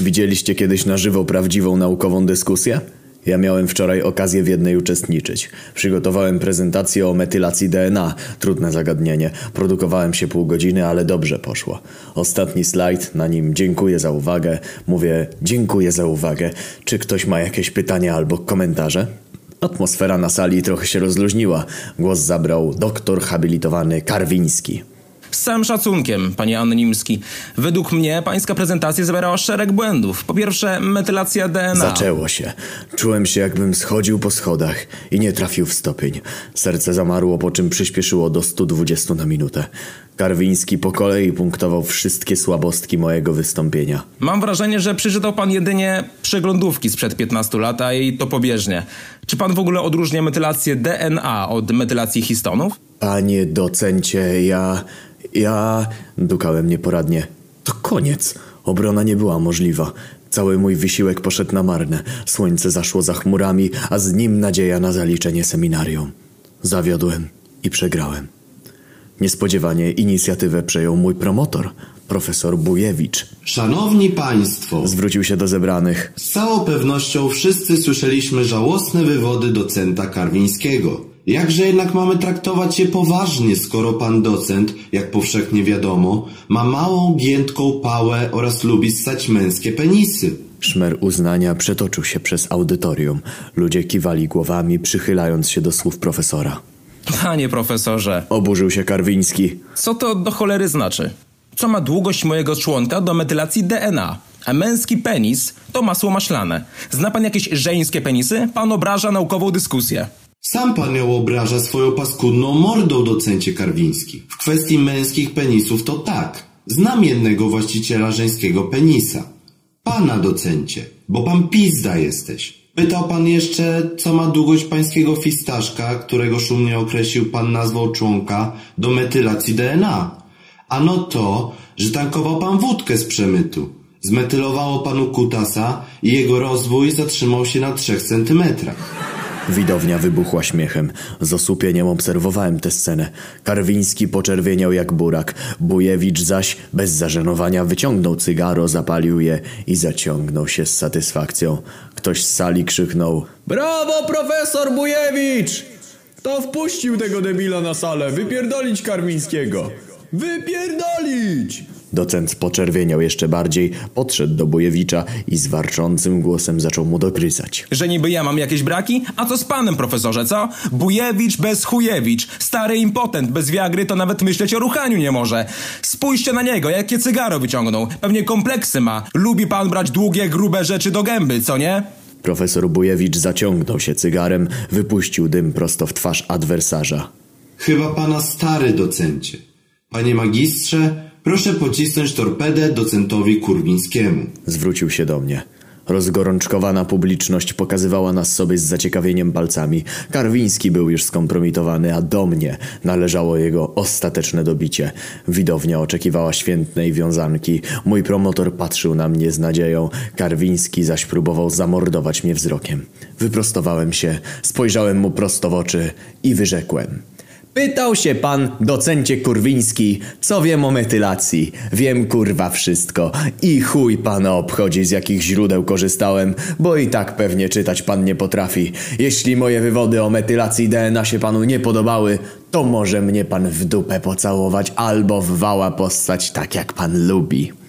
Widzieliście kiedyś na żywo prawdziwą naukową dyskusję? Ja miałem wczoraj okazję w jednej uczestniczyć. Przygotowałem prezentację o metylacji DNA. Trudne zagadnienie. Produkowałem się pół godziny, ale dobrze poszło. Ostatni slajd, na nim dziękuję za uwagę. Mówię dziękuję za uwagę. Czy ktoś ma jakieś pytania albo komentarze? Atmosfera na sali trochę się rozluźniła. Głos zabrał doktor habilitowany Karwiński. Z całym szacunkiem, panie Anonimski. Według mnie pańska prezentacja zawierała szereg błędów. Po pierwsze, metylacja DNA. Zaczęło się. Czułem się jakbym schodził po schodach i nie trafił w stopień. Serce zamarło, po czym przyspieszyło do 120 na minutę. Karwiński po kolei punktował wszystkie słabostki mojego wystąpienia. Mam wrażenie, że przeczytał pan jedynie przeglądówki sprzed 15 lat, a i to pobieżnie. Czy pan w ogóle odróżnia metylację DNA od metylacji histonów? Panie docencie, ja... ja... dukałem nieporadnie. To koniec. Obrona nie była możliwa. Cały mój wysiłek poszedł na marne. Słońce zaszło za chmurami, a z nim nadzieja na zaliczenie seminarium. Zawiodłem i przegrałem. Niespodziewanie inicjatywę przejął mój promotor, profesor Bujewicz. Szanowni Państwo, Zwrócił się do zebranych. z całą pewnością wszyscy słyszeliśmy żałosne wywody docenta Karwińskiego. Jakże jednak mamy traktować je poważnie, skoro pan docent, jak powszechnie wiadomo, ma małą, giętką pałę oraz lubi ssać męskie penisy? Szmer uznania przetoczył się przez audytorium. Ludzie kiwali głowami, przychylając się do słów profesora. Panie profesorze, Oburzył się Karwiński. co to do cholery znaczy? Co ma długość mojego członka do metylacji DNA? A męski penis to masło maślane. Zna pan jakieś żeńskie penisy? Pan obraża naukową dyskusję. Sam pan ją obraża swoją paskudną mordą, docencie Karwiński. W kwestii męskich penisów to tak. Znam jednego właściciela żeńskiego penisa. Pana docencie, bo pan pizda jesteś. Pytał pan jeszcze, co ma długość pańskiego fistaszka, którego szumnie określił pan nazwą członka do metylacji DNA. Ano to, że tankował pan wódkę z przemytu. Zmetylowało panu kutasa i jego rozwój zatrzymał się na trzech centymetrach. Widownia wybuchła śmiechem. Z osłupieniem obserwowałem tę scenę. Karwiński poczerwieniał jak burak. Bujewicz zaś, bez zażenowania, wyciągnął cygaro, zapalił je i zaciągnął się z satysfakcją. Ktoś z sali krzyknął Brawo, profesor Bujewicz! Kto wpuścił tego debila na salę? Wypierdolić Karmińskiego! Wypierdolić! Docent poczerwieniał jeszcze bardziej, podszedł do Bujewicza i z warczącym głosem zaczął mu dogryzać. Że niby ja mam jakieś braki? A co z panem, profesorze, co? Bujewicz bez chujewicz. Stary impotent bez wiagry to nawet myśleć o ruchaniu nie może. Spójrzcie na niego, jakie cygaro wyciągnął. Pewnie kompleksy ma. Lubi pan brać długie, grube rzeczy do gęby, co nie? Profesor Bujewicz zaciągnął się cygarem, wypuścił dym prosto w twarz adwersarza. Chyba pana stary docencie. Panie magistrze, proszę pocisnąć torpedę docentowi Kurwińskiemu. Zwrócił się do mnie. Rozgorączkowana publiczność pokazywała nas sobie z zaciekawieniem palcami. Karwiński był już skompromitowany, a do mnie należało jego ostateczne dobicie. Widownia oczekiwała świętnej wiązanki. Mój promotor patrzył na mnie z nadzieją. Karwiński zaś próbował zamordować mnie wzrokiem. Wyprostowałem się, spojrzałem mu prosto w oczy i wyrzekłem. Pytał się pan, docencie kurwiński, co wiem o metylacji. Wiem kurwa wszystko. I chuj pana obchodzi z jakich źródeł korzystałem, bo i tak pewnie czytać pan nie potrafi. Jeśli moje wywody o metylacji DNA się panu nie podobały, to może mnie pan w dupę pocałować albo w wała postać tak jak pan lubi.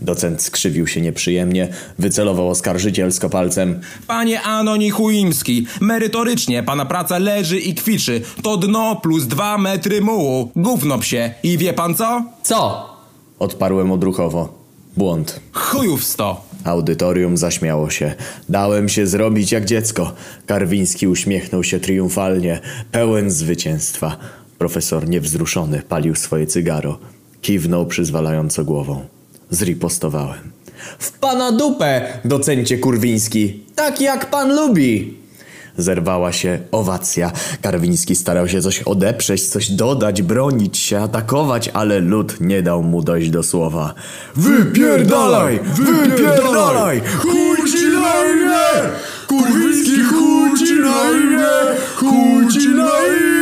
Docent skrzywił się nieprzyjemnie, wycelował oskarżycielsko palcem. Panie Anoni Chuimski, merytorycznie pana praca leży i kwiczy. To dno plus dwa metry mułu. Gówno psie. I wie pan co? Co? Odparłem odruchowo. Błąd. Chujów sto. Audytorium zaśmiało się. Dałem się zrobić jak dziecko. Karwiński uśmiechnął się triumfalnie, pełen zwycięstwa. Profesor niewzruszony palił swoje cygaro. Kiwnął przyzwalająco głową. Zripostowałem. W pana dupę, docencie kurwiński. Tak jak pan lubi. Zerwała się owacja. Karwiński starał się coś odeprzeć, coś dodać, bronić się, atakować, ale lud nie dał mu dojść do słowa. Wypierdalaj! Wypierdalaj! Chuj ci na imię! Kurwiński chuj ci na imię! Chuj ci na imię!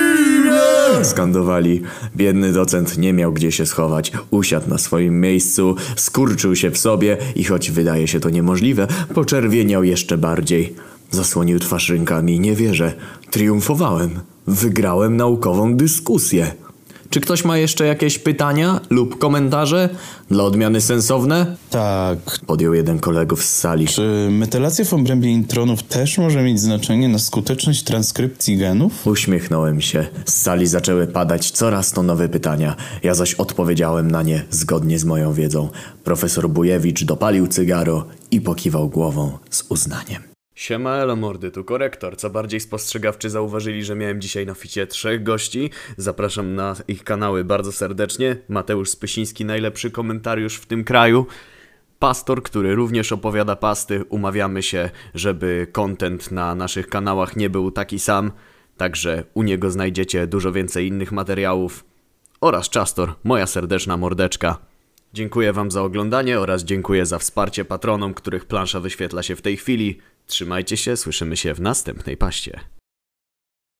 Skandowali. Biedny docent nie miał gdzie się schować. Usiadł na swoim miejscu, skurczył się w sobie i choć wydaje się to niemożliwe, poczerwieniał jeszcze bardziej. Zasłonił twarz rękami. Nie wierzę. Triumfowałem. Wygrałem naukową dyskusję. Czy ktoś ma jeszcze jakieś pytania lub komentarze? Dla odmiany sensowne? Tak. Podjął jeden kolegów z sali. Czy metylacja w obrębie intronów też może mieć znaczenie na skuteczność transkrypcji genów? Uśmiechnąłem się. Z sali zaczęły padać coraz to nowe pytania. Ja zaś odpowiedziałem na nie zgodnie z moją wiedzą. Profesor Bujewicz dopalił cygaro i pokiwał głową z uznaniem. Siema elo mordy, tu korektor. Co bardziej spostrzegawczy zauważyli, że miałem dzisiaj na ficie trzech gości. Zapraszam na ich kanały bardzo serdecznie. Mateusz Spysiński, najlepszy komentariusz w tym kraju. Pastor, który również opowiada pasty. Umawiamy się, żeby content na naszych kanałach nie był taki sam. Także u niego znajdziecie dużo więcej innych materiałów. Oraz Czastor, moja serdeczna mordeczka. Dziękuję Wam za oglądanie oraz dziękuję za wsparcie patronom, których plansza wyświetla się w tej chwili. Trzymajcie się, słyszymy się w następnej paście.